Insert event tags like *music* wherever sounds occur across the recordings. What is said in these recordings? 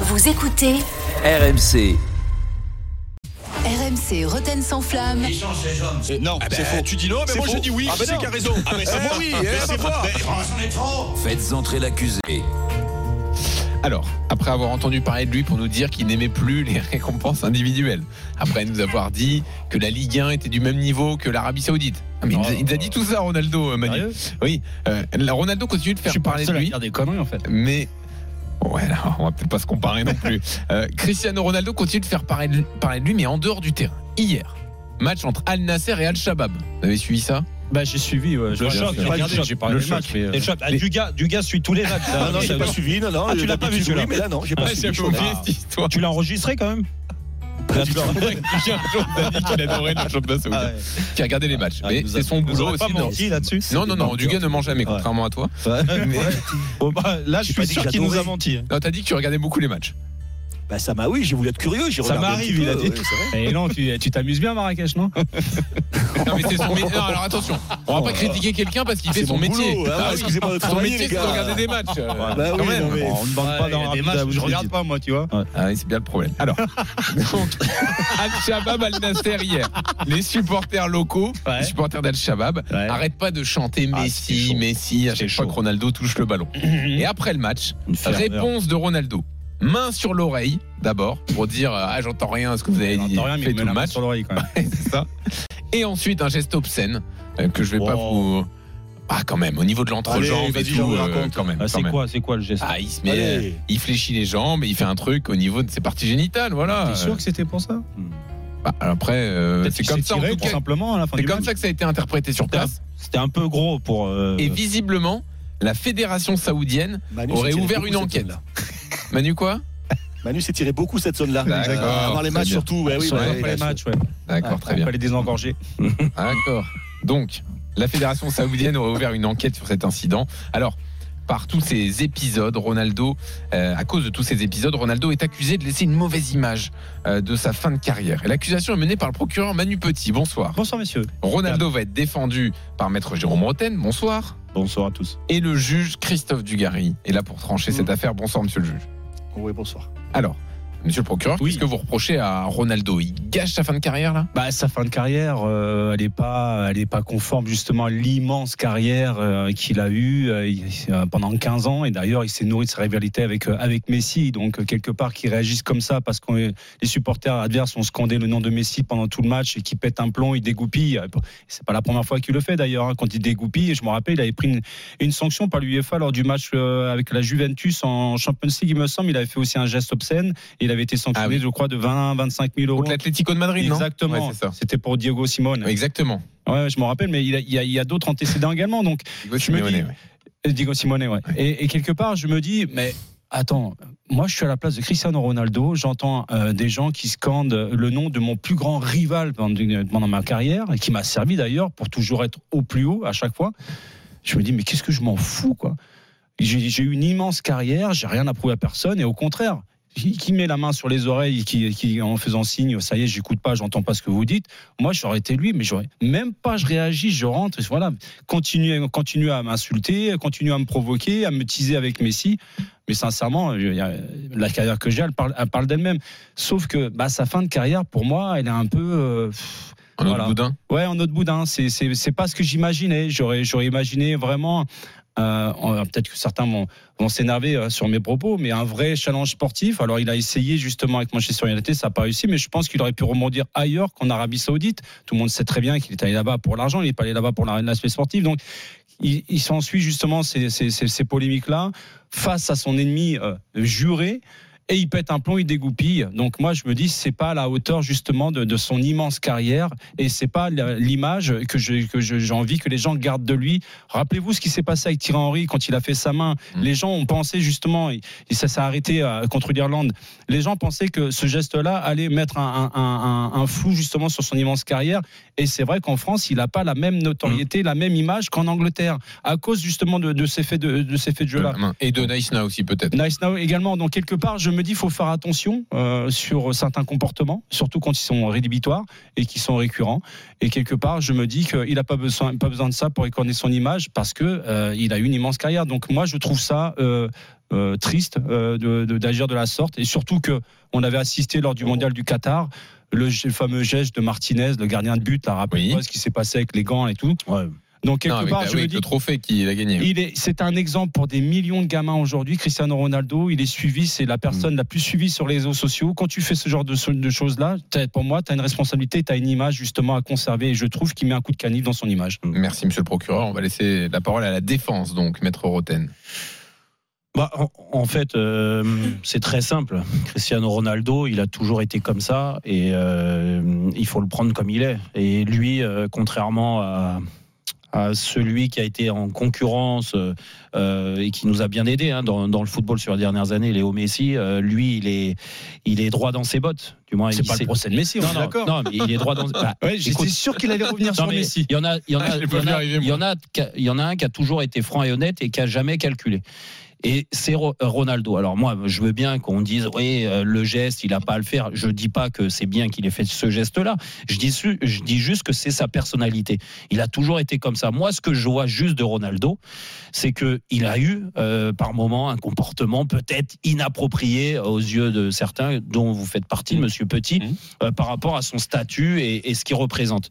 Vous écoutez RMC. RMC Roten sans flamme. Non, Ah c'est ben, faux. tu dis non, mais C'est moi faux. je dis oui. Ah ben c'est qui a raison Ah ben c'est Eh moi. oui, Mais eh, c'est moi. voilà. Faites entrer l'accusé. Alors, après avoir entendu parler de lui pour nous dire qu'il n'aimait plus les *laughs* récompenses individuelles, après nous avoir dit que la Ligue 1 était du même niveau que l'Arabie Saoudite. Ah, mais il, nous a, il nous a dit tout ça, Ronaldo, euh, Manu. Oui, euh, Ronaldo continue de faire parler de seul à lui, dire des conneries en fait. mais. Ouais, alors, on va peut-être pas se comparer non plus. *laughs* Euh, Cristiano Ronaldo continue de faire parler de, lui, mais en dehors du terrain. Hier, match entre Al Nasser et Al Shabab. Vous avez suivi ça? Bah j'ai suivi, ouais, je Le choc, j'ai le regardé, j'ai parlé le choc. mais, euh, le choc, ah, mais- du gars, du gars suit tous les matchs. Ah non, j'ai pas suivi. Non, non. Ah, tu l'as pas vu, celui-là Mais là, non, j'ai pas Ah, suivi. Cette histoire. Tu l'as enregistré quand même? *laughs* J'ai un jour David qui adorait le championnat saoudien, ouais. qui a regardé les matchs. Ah, mais c'est son boulot pas aussi. de- menti là-dessus. Non, non, non, Dugas ne ment jamais, contrairement à toi. Bah, là, je pas suis dit sûr qu'il nous a menti. Non, t'as dit que tu regardais beaucoup les matchs. Bah ça m'a, oui, j'ai voulu être curieux. j'ai Ça m'arrive, il a dit. ouais. Et non, tu tu t'amuses bien Marrakech, non *laughs* Non, mais c'est son. Non, alors attention, on va pas critiquer quelqu'un parce qu'il Ah, fait son métier. boulot, ah oui. excusez-moi Son métier, c'est de regarder des matchs. euh, Bah oui, non, mais- On ne demande pas dans des matchs où je regarde pas moi, tu vois. Ah oui, c'est bien le problème. Alors, *laughs* donc, Al-Shabaab Al-Nasser hier. Les supporters locaux, Ouais. les supporters d'Al-Shabaab, Ouais. arrêtent pas de chanter Ah, Messi. Messi à chaque fois que Ronaldo touche le ballon. Et après le match, réponse de Ronaldo. Main sur l'oreille, d'abord, pour dire Ah, j'entends rien à ce que vous avez dit. Rien, mais fait tout le match. sur l'oreille quand même. *laughs* c'est ça. Et ensuite, un geste obscène euh, que je vais pas vous. Ah, quand même, au niveau de l'entrejambe et tout, euh, quand même. Ah, C'est quoi, c'est quoi le geste? Ah, il se met, Allez. il fléchit les jambes et il fait un truc au niveau de ses parties génitales, voilà. T'es sûr que c'était pour ça? Bah, après, euh, c'est comme ça, en tiré, tout tout cas. simplement à la fin C'est comme match. ça que ça a été interprété sur place. c'était un peu gros pour. euh, Et visiblement, la fédération saoudienne Manu aurait ouvert une enquête. Manu quoi Manu s'est tiré beaucoup cette zone-là. Euh, Avant les matchs bien. surtout. ouais, oui, bah, ouais, les là, matchs, ouais. D'accord, très On bien. peut les désengorger. *laughs* D'accord. Donc, la fédération saoudienne aurait ouvert une enquête sur cet incident. Alors, par tous ces épisodes, Ronaldo, euh, à cause de tous ces épisodes, Ronaldo est accusé de laisser une mauvaise image euh, de sa fin de carrière. Et l'accusation est menée par le procureur Manu Petit. Bonsoir. Bonsoir messieurs. Ronaldo va être défendu par maître Jérôme Roten. Bonsoir. Bonsoir à tous. Et le juge Christophe Dugarry est là pour trancher cette affaire. Bonsoir, monsieur le juge. Oui, bonsoir. Alors, monsieur le procureur, Oui. qu'est-ce que vous reprochez à Ronaldo? Il gâche sa fin de carrière, là? Bah, sa fin de carrière, euh, elle n'est pas, elle est pas conforme justement à l'immense carrière euh, qu'il a eue euh, pendant 15 ans. Et d'ailleurs, il s'est nourri de sa rivalité avec avec Messi. Donc quelque part, qu'il réagisse comme ça parce que les supporters adverses ont scandé le nom de Messi pendant tout le match et qu'il pète un plomb, il dégoupille. C'est pas la première fois qu'il le fait d'ailleurs. hein. Quand il dégoupille, je me rappelle, il avait pris une, une sanction par l'UEFA lors du match avec la Juventus en Champions League, il me semble. Il avait fait aussi un geste obscène. Et il avait été sanctionné, Ah oui. je crois, de 20 25 000 euros. Contre l'Atlético de Madrid, non Exactement. Ouais, c'est ça. C'était pour Diego Simone. Exactement. Ouais, je me rappelle, mais il y a, il y a- il y a d'autres antécédents également. Donc, Diego Je me dis- ouais. Diego Simone, ouais. Et, et quelque part, je me dis, mais attends, moi, je suis à la place de Cristiano Ronaldo. J'entends euh, des gens qui scandent le nom de mon plus grand rival pendant, pendant ma carrière et qui m'a servi d'ailleurs pour toujours être au plus haut à chaque fois. Je me dis, mais qu'est-ce que je m'en fous, quoi? J'ai j'ai eu une immense carrière, j'ai rien à prouver à personne, et au contraire, qui met la main sur les oreilles, qui, qui en faisant signe, ça y est, j'écoute pas, j'entends pas ce que vous dites. Moi, j'aurais été lui, mais j'aurais même pas, je réagis, je rentre, voilà, continue, continue à m'insulter, continue à me provoquer, à me teaser avec Messi. Mais sincèrement, la carrière que j'ai, elle parle, elle parle d'elle-même. Sauf que bah, sa fin de carrière, pour moi, elle est un peu. euh, pff, Un autre Voilà. boudin Ouais, en autre boudin. C'est pas ce que j'imaginais. J'aurais imaginé vraiment. Euh, Peut-être que certains vont, s'énerver euh, sur mes propos, mais un vrai challenge sportif. Alors, il a essayé justement avec Manchester United, ça n'a pas réussi, mais je pense qu'il aurait pu rebondir ailleurs qu'en Arabie Saoudite. Tout le monde sait très bien qu'il est allé là-bas pour l'argent, il n'est pas allé là-bas pour la- l'aspect sportif. Donc, il, il s'ensuit justement ces, ces, ces, ces polémiques-là face à son ennemi euh, juré. Et il pète un plomb, il dégoupille. Donc moi, je me dis, c'est pas à la hauteur justement de, de son immense carrière, et c'est pas l'image que je- que je- j'ai envie que les gens gardent de lui. Rappelez-vous ce qui s'est passé avec Thierry Henry quand il a fait sa main. Mm. Les gens ont pensé justement, et et ça s'est arrêté euh, contre l'Irlande. Les gens pensaient que ce geste-là allait mettre un, un- un- un flou justement sur son immense carrière. Et c'est vrai qu'en France, il n'a pas la même notoriété, la même image qu'en Angleterre, à cause justement de, de ces faits de, de ces faits de jeu-là. Et de Nice Now aussi, peut-être. Nice Now également. Donc quelque part, je me dis, faut faire attention euh, sur certains comportements, surtout quand ils sont rédhibitoires et qui sont récurrents. Et quelque part, je me dis qu'il n'a pas besoin, pas besoin de ça pour écorner son image parce que euh, il a une immense carrière. Donc moi, je trouve ça. Euh, euh, triste euh, de- de- d'agir de, la sorte et surtout que on avait assisté lors du mondial du Qatar le, le fameux geste de Martinez le gardien de but là rappelez-moi Oui. ce qui s'est passé avec les gants et tout donc quelque Non, part la- je oui, me dis le trophée qu'il a gagné. il est, c'est un exemple pour des millions de gamins aujourd'hui. Cristiano Ronaldo, il est suivi, c'est la personne Mm. la plus suivie sur les réseaux sociaux. Quand tu fais ce genre de, de choses-là, t'as- pour moi, tu as une responsabilité, tu as une image justement à conserver. Et je trouve qu'il met un coup de canif dans son image. Merci, monsieur le procureur. On va laisser la parole à la défense, donc, maître Roten. Bah, en, en fait, euh, c'est très simple. Cristiano Ronaldo, il a toujours été comme ça et euh, il faut le prendre comme il est. Et lui, euh, contrairement à, à celui qui a été en concurrence et qui nous a bien aidé hein, dans, dans le football sur les dernières années, Léo Messi, lui, il est, il est droit dans ses bottes. Du moins, C'est pas le procès de Messi, on non, est non, d'accord. non, mais il est droit dans. *laughs* Bah, Ouais, J'étais sûr qu'il allait revenir sur Messi. Il y en a, il y en a, *laughs* il y en a- il y en a, il y en a un qui a toujours été franc et honnête et qui a jamais calculé. Et c'est Ro- Ronaldo. Alors moi, je veux bien qu'on dise, oui, euh, le geste, il n'a pas à le faire. Je dis pas que c'est bien qu'il ait fait ce geste-là. Je dis, su- je dis juste que c'est sa personnalité. Il a toujours été comme ça. Moi, ce que je vois juste de Ronaldo, c'est que il a eu euh, par moment un comportement peut-être inapproprié aux yeux de certains, dont vous faites partie, Monsieur Petit, euh, par rapport à son statut et, et ce qu'il représente.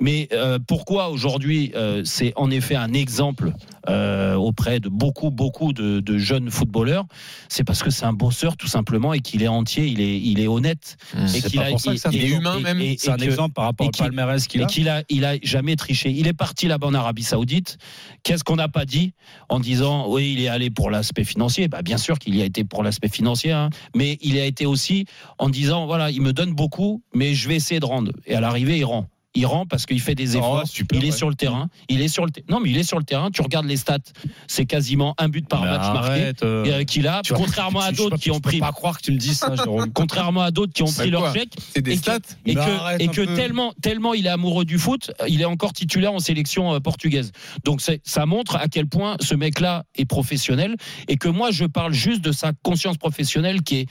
Mais euh, pourquoi aujourd'hui euh, c'est en effet un exemple euh, auprès de beaucoup beaucoup de, de jeunes footballeurs? C'est parce que c'est un bosseur tout simplement et qu'il est entier, il est il est honnête Mmh. et qu'il est humain, même. C'est un que- exemple par rapport et au qu'il- palmarès qu'il et a. qu'il a, il a jamais triché. Il est parti là-bas en Arabie Saoudite. Qu'est-ce qu'on n'a pas dit en disant oui, il est allé pour l'aspect financier? Bah, bien sûr qu'il y a été pour l'aspect financier, hein. mais il a été aussi en disant voilà, il me donne beaucoup, mais je vais essayer de rendre. Et à l'arrivée, il rend. Il rend parce qu'il fait des Oh, efforts. super, il est ouais. sur le terrain. Il est sur le non, mais il est sur le terrain. Tu regardes les stats, c'est quasiment un but par Mais match marqué arrête, euh, euh, qu'il a. tu vois, Contrairement à d'autres qui ont pris, pas croire que tu me dis ça, *laughs* contrairement à d'autres qui ont pris leur chèque C'est des et stats que, et que, et que tellement, tellement il est amoureux du foot, il est encore titulaire en sélection euh, portugaise. Donc ça montre à quel point ce mec-là est professionnel et que moi je parle juste de sa conscience professionnelle qui est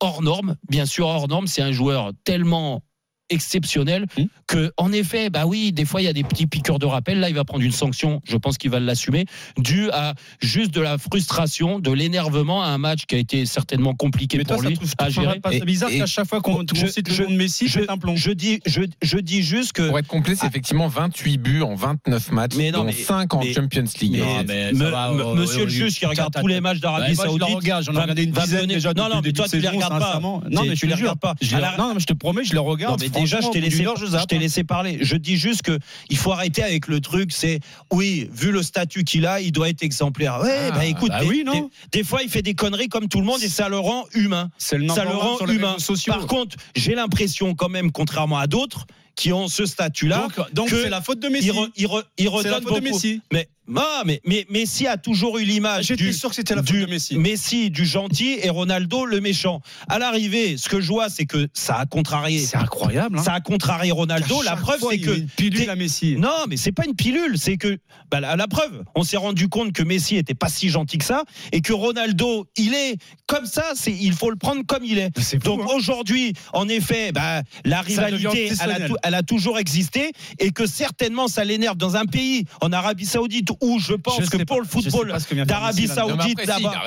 hors norme. Bien sûr, hors norme, c'est un joueur tellement exceptionnel Hmm. que en effet bah oui des fois il y a des petits piqueurs de rappel là il va prendre une sanction je pense qu'il va l'assumer dû à juste de la frustration de l'énervement à un match qui a été certainement compliqué Mais toi, pour ça lui à gérer pas bizarre Et- qu'à chaque fois qu'on cite je- le nom de Messi, je- un plomb. je dis je, je dis juste que Pour être complet, c'est effectivement 28 buts en 29 matchs, Mais non, dont mais- 5 en mais- Champions League. mais- Non, mais Me- ça va, me- euh, monsieur le juge qui regarde tous les matchs d'Arabie je Saoudite le regarde, j'en ai regardé une dizaine déjà non non le mais toi tu les regardes pas Non, mais tu je les le jure. regardes pas Non, je te promets, je les regarde. Déjà je t'ai bout laissé d'une heure, je zappe. je t'ai laissé parler je dis juste que il faut arrêter avec le truc c'est oui vu le statut qu'il a il doit être exemplaire ouais Ah, bah écoute bah des, oui, non. des- des fois il fait des conneries comme tout le monde et ça le rend humain C'est le ça le rend humain par contre j'ai l'impression quand même contrairement à d'autres qui ont ce statut là Donc, c'est la faute de Messi. il, re- il re- il C'est la faute de Messi. mais ah, mais mais Messi a toujours eu l'image J'étais du sûr que c'était la du de Messi. Messi du gentil et Ronaldo le méchant. À l'arrivée, ce que je vois, c'est que ça a contrarié. C'est incroyable. hein. Ça a contrarié Ronaldo. La preuve, c'est que une pilule à Messi. non, mais c'est pas une pilule, c'est que bah, la, la preuve, on s'est rendu compte que Messi était pas si gentil que ça et que Ronaldo, il est comme ça. C'est il faut le prendre comme il est. Donc hein. aujourd'hui, en effet, bah, la rivalité, elle a, elle a toujours existé et que certainement ça l'énerve dans un pays en Arabie Saoudite où je pense Je que pour pas- le football d'Arabie Messi, Saoudite après, si, il là-bas.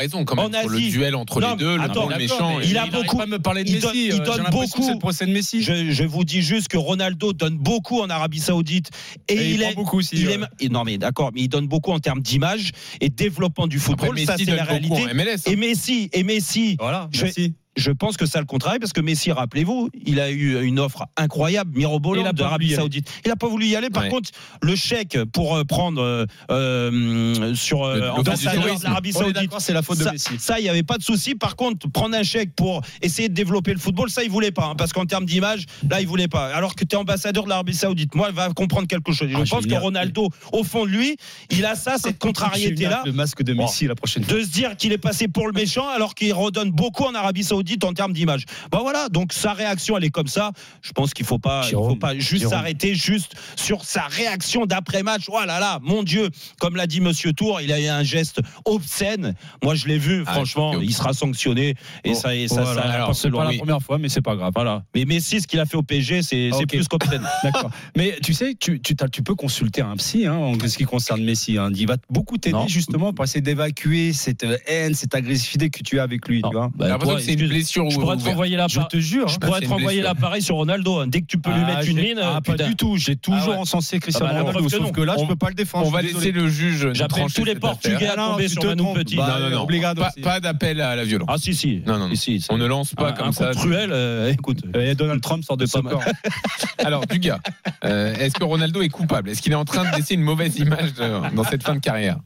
en sur le Asie. duel entre Non, les deux, le attends, le méchant. il a beaucoup- pas de me parler de il Messi. donne- il euh, donne beaucoup. De Messi. Je, je vous dis juste que Ronaldo donne beaucoup en Arabie Saoudite et, Et il, prend est. beaucoup aussi. il ouais. non mais d'accord, mais il donne beaucoup en termes d'image et développement du Après, football. ça Messi c'est donne la beaucoup réalité. en MLS. hein. Et Messi, et Messi, Voilà, Je- merci. je pense que ça le contrarie parce que Messi, rappelez-vous, il a eu une offre incroyable, mirobolante de l'Arabie aller. Saoudite. Il n'a pas voulu y aller. Par Ouais. contre, le chèque pour euh, prendre euh, euh, sur euh, l'Arabie Saoudite. c'est la faute de Ça, Messi. ça, il n'y avait pas de souci. Par contre, prendre un chèque pour essayer de développer le football, ça, il voulait pas. hein, parce qu'en termes d'image, là, il voulait pas. Alors que tu es ambassadeur de l'Arabie Saoudite, moi, il va comprendre quelque chose. Je Ah, pense que. Ronaldo, au fond de lui, il a ça, cette contrariété-là, Le masque de Messi la prochaine fois. de se dire qu'il est passé pour le méchant alors qu'il redonne beaucoup en Arabie Saoudite. Saoudite en termes d'image. Bah voilà, donc sa réaction, elle est comme ça. Je pense qu'il faut pas, il faut pas juste s'arrêter juste sur sa réaction d'après-match. Oh là là, mon Dieu, comme l'a dit Monsieur Tour, il a eu un geste obscène. Moi, je l'ai vu. Ah, franchement, il sera sanctionné et Bon, ça, et ça, Voilà, ça- alors, c'est pas la première fois, mais c'est pas grave. voilà. Mais Messi, ce qu'il a fait au PSG, c'est c'est Ok. plus qu'obscène. *laughs* D'accord. Mais tu sais, tu, tu, t'as- tu peux consulter un psy hein, en ce qui concerne Messi. hein. Il va beaucoup t'aider Non. justement pour essayer d'évacuer cette euh, haine, cette agressivité que tu as avec lui. Tu vois. Bah, toi, c'est une blessure je pourrais te renvoyer la Je te jure. Je hein. pourrais c'est te une renvoyer blessure. l'appareil sur Ronaldo. hein. Dès que tu peux lui Ah, mettre une ligne, ah, pas putain. du tout. J'ai toujours Ah ouais. encensé Cristiano Ah bah, Ronaldo, sauf non. que là, On- je peux pas le défendre. On va laisser le juge. J'appelle tous les Portugais à tomber tu sur trompes. Petit. Bah, Non, non, Pas, pas d'appel à la violence. Ah si si. Non, non, non. Si, si, On ne lance pas comme ça. cruel. euh, écoute. Donald Trump sort de popcorn. *laughs* Alors, du gars, euh, est-ce que Ronaldo est coupable? Est-ce qu'il est en train de laisser une mauvaise image dans cette fin de carrière?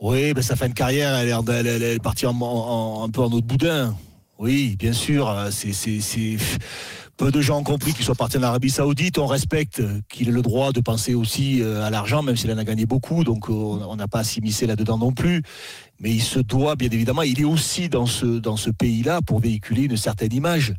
Oui, ben, sa fin de carrière, elle est, partie en- un peu en autre boudin. Oui, bien sûr. euh, c'est- Peu de gens ont compris qu'il soit parti en Arabie Saoudite. On respecte qu'il ait le droit de penser aussi euh, à l'argent, même s'il en a gagné beaucoup. Donc, euh, on n'a pas à s'immiscer là-dedans non plus. Mais il se doit, bien évidemment, il est aussi dans ce, dans ce pays-là pour véhiculer une certaine image.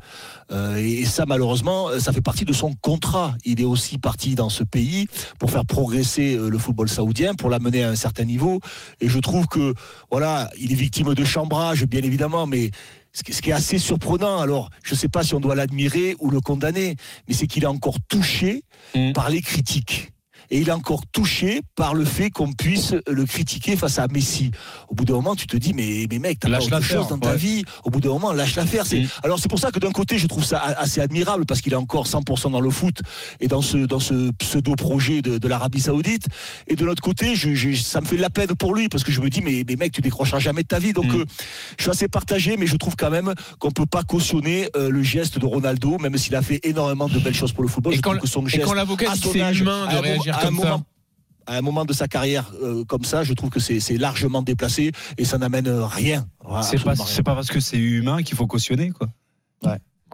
Euh, et, et ça, malheureusement, ça fait partie de son contrat. Il est aussi parti dans ce pays pour faire progresser le football saoudien, pour l'amener à un certain niveau. Et je trouve que, voilà, il est victime de chambrage, bien évidemment, mais ce qui est assez surprenant, alors, je ne sais pas si on doit l'admirer ou le condamner, mais c'est qu'il est encore touché Mm. par les critiques. Et il est encore touché par le fait qu'on puisse le critiquer face à Messi. Au bout d'un moment, tu te dis, mais, mais mec, t'as pas autre chose dans ta ouais. vie. Au bout d'un moment, lâche l'affaire. C'est- Mm. Alors c'est pour ça que d'un côté, je trouve ça assez admirable parce qu'il est encore 100% dans le foot et dans ce, dans ce pseudo-projet de, de l'Arabie Saoudite. Et de l'autre côté, je, je- ça me fait de la peine pour lui parce que je me dis, mais, mais mec, tu décrocheras jamais de ta vie. Donc Mm. euh, je suis assez partagé, mais je trouve quand même qu'on peut pas cautionner euh, le geste de Ronaldo, même s'il a fait énormément de belles choses pour le football. Et je quand, trouve que son geste l'avocat c'est humain de réagir à un ça. moment- à un moment de sa carrière euh, comme ça, je trouve que c'est largement déplacé et ça n'amène rien. Voilà, C'est pas, parce que c'est humain qu'il faut cautionner, quoi.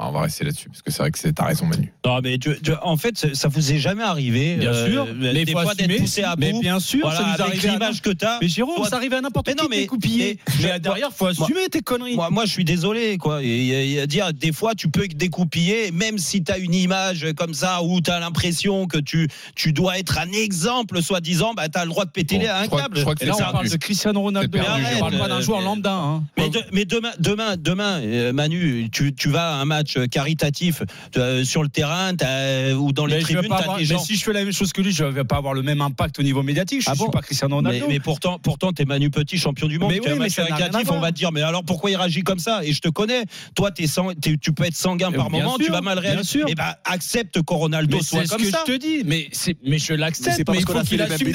On va rester là-dessus, parce que c'est vrai que c'est- t'as raison, Manu. Non, mais tu- tu- en fait, ça- vous est jamais arrivé. Bien euh, sûr. des il faut fois d'être poussé à Mais bout. bien sûr, Voilà, ça nous avec l'image que t'as. Mais Jérôme, ça arrive à n'importe Mais qui non, de mais- découpiller. mais- Mais derrière, faut assumer tes conneries. Moi, moi, je suis désolé, quoi. Et, et- et dire, des fois, tu peux découpiller, même si tu as une image comme ça où tu as l'impression que tu, tu dois être un exemple, soi-disant, bah, tu as le droit de péter Bon, les à je un crois- câble. je crois que Et là, c'est on parle de Cristiano Ronaldo. On parle pas d'un joueur Mais- lambda. hein. Mais, mais demain, demain, demain, euh, Manu, tu, tu vas à un match caritatif euh, sur le terrain t'as- ou dans les Mais, tribunes, avoir- des mais gens. si je fais la même chose que lui, je vais pas avoir le même impact au niveau médiatique. Je Ah suis bon pas Cristiano Mais, Ronaldo. mais pourtant, pourtant, t'es Manu Petit, champion du monde. Mais oui, un mais match ça caritatif, on va te dire, mais alors pourquoi il réagit comme ça? Et je te connais. Toi, sang- t'es- tu peux être sanguin Euh, par bien moment, sûr, tu vas mal bien réagir. sûr. Et ben, accepte que Ronaldo Mais soit c'est ce comme que ça. je te dis. Mais, mais je Mais l'accepte. Mais parce il qu'on faut a fait qu'il assume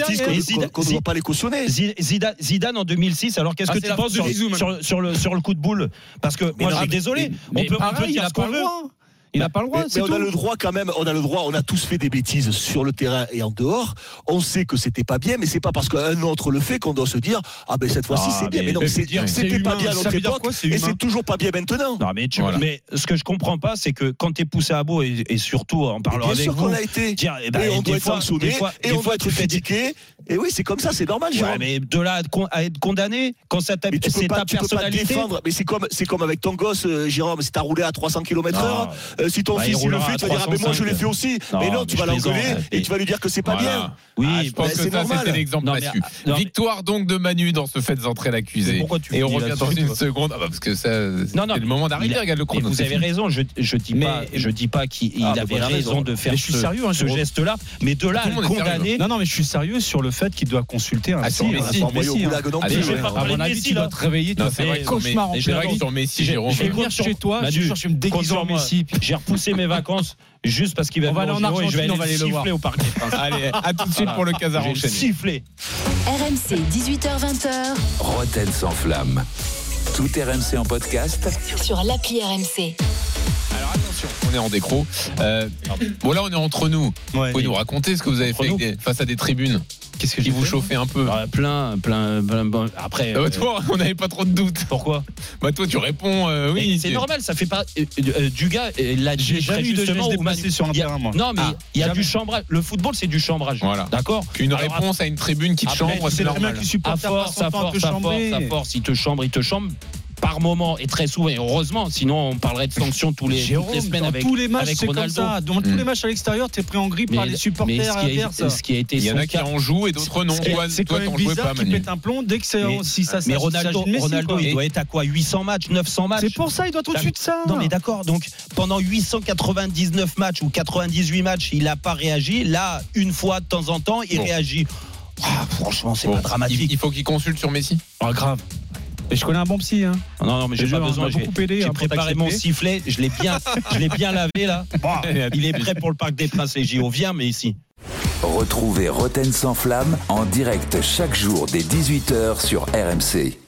qu'on- ne doit pas les cautionner. Zi- Zidane, en 2006, alors qu'est-ce Ah, que tu penses sur, le, sur le coup de boule? Parce que moi, je suis mais- désolé. Mais on peut, dire a ce qu'on pas le veut. droit. Il n'a pas le droit, Mais, c'est mais on a le droit quand même, on a le droit, on a tous fait des bêtises sur le terrain et en dehors. On sait que c'était pas bien, mais c'est pas parce qu'un autre le fait qu'on doit se dire ah ben cette fois-ci Ah, c'est bien. mais- non, c'est- c'est c'était pas bien à notre époque quoi, c'est et c'est toujours pas bien maintenant. Non, mais, tu- Voilà. mais ce que je comprends pas, c'est que quand tu es poussé à bout, et, et surtout, on parlera avec sûr vous. qu'on l'a été. dire, eh ben, et on des doit être fois- sanctionné des fois- et des on doit être critiqué. Et oui, c'est comme ça, c'est normal, Ouais, Jérôme. mais de là à à être condamné, quand ça t'a- Mais tu peux c'est pas, ta tu peux pas te personnalité. défendre. Mais c'est comme, c'est comme avec ton gosse, euh, Jérôme. Si t'as roulé à 300 km Non. heure, euh, si ton Bah, il fils il le fait, tu vas dire, ah, mais moi je 305. l'ai fait aussi. Non, mais non, mais tu vas l'engueuler et tu vas lui dire que c'est pas Voilà. bien. Oui, Ah, je pense que c'est ça, c'était l'exemple là-dessus. Victoire donc de Manu dans ce fait d'entrer l'accusé. pourquoi tu Et on revient dans une seconde. Ah bah parce que ça, c'est Non, non, le moment d'arriver. Regarde le chrono. vous avez raison, je, je dis Mais- pas, je dis pas qu'il il Ah, avait raison raison. de faire Mais je suis ce, sérieux, hein, ce geste-là, mais de là condamner. Non, non, mais je suis sérieux sur le fait qu'il doit consulter un psy. À mon avis, tu dois te réveiller. tu Non, vas c'est un cauchemar en Messi, Je- vais venir chez toi, je vais me déguiser en. Messi. J'ai repoussé mes vacances juste parce qu'il va On va venir aller en et je vais Argentine, on va aller aller le siffler au Parc des Princes. Allez, à tout de suite pour le Casar enchaîné. siffler. RMC 18h20h Roten sans flamme. Tout RMC en podcast sur l'appli RMC. Attention, on est en décro. Euh, bon là, on est entre nous. Vous Ouais. pouvez nous raconter ce que vous avez fait des- face à des tribunes Qu'est-ce que qui vous fait chauffaient un peu. Ah, plein, plein, plein. bon, Après, Ah bah, euh, toi, on n'avait pas trop de doutes. pourquoi Bah toi, tu réponds euh, oui. c'est normal, ça fait pas. euh, euh, du gars, euh, l'a dit J'ai jamais eu de justement. geste sur un terrain, moi. Non, mais Ah, il y a jamais. du chambrage. Le football, c'est du chambrage. Voilà. D'accord Alors, réponse à une tribune qui te après, chambre, c'est normal. que À supporter force, à force, à force, à force, il te chambre, il te chambre. Par moment et très souvent, et heureusement, sinon on parlerait de sanctions tous les, Jérôme, toutes les semaines dans avec, tous les matchs, avec c'est comme Ronaldo. ça. Dans tous les matchs à l'extérieur, t'es pris en grippe Mais- par les mais supporters ce qui, adverses. ce qui a été Il y en a qui en jouent et d'autres non. C'est- Toi, t'en jouais bizarre pas, qu'il Manu. pète un plomb dès que c'est Mais- si ça mais Ronaldo, Ronaldo il doit être à quoi 800 matchs, 900 matchs? C'est pour ça, il doit être au-dessus de ça. Non mais d'accord, donc pendant 899 matchs ou 98 matchs, il n'a pas réagi. Là, une fois de temps en temps, il réagit. Ah, franchement, c'est pas dramatique. il faut qu'il consulte sur Messi. Ah, grave. Et je connais un bon psy. Hein. Non, non, mais j'ai pas jure, besoin. J'ai beaucoup aidé, j'ai hein, préparé mon sifflet, je l'ai bien, je l'ai bien lavé là. *laughs* Il est prêt pour le Parc des Princes et JO. Viens, mais ici. Retrouvez Roten sans flamme en direct chaque jour dès 18h sur RMC.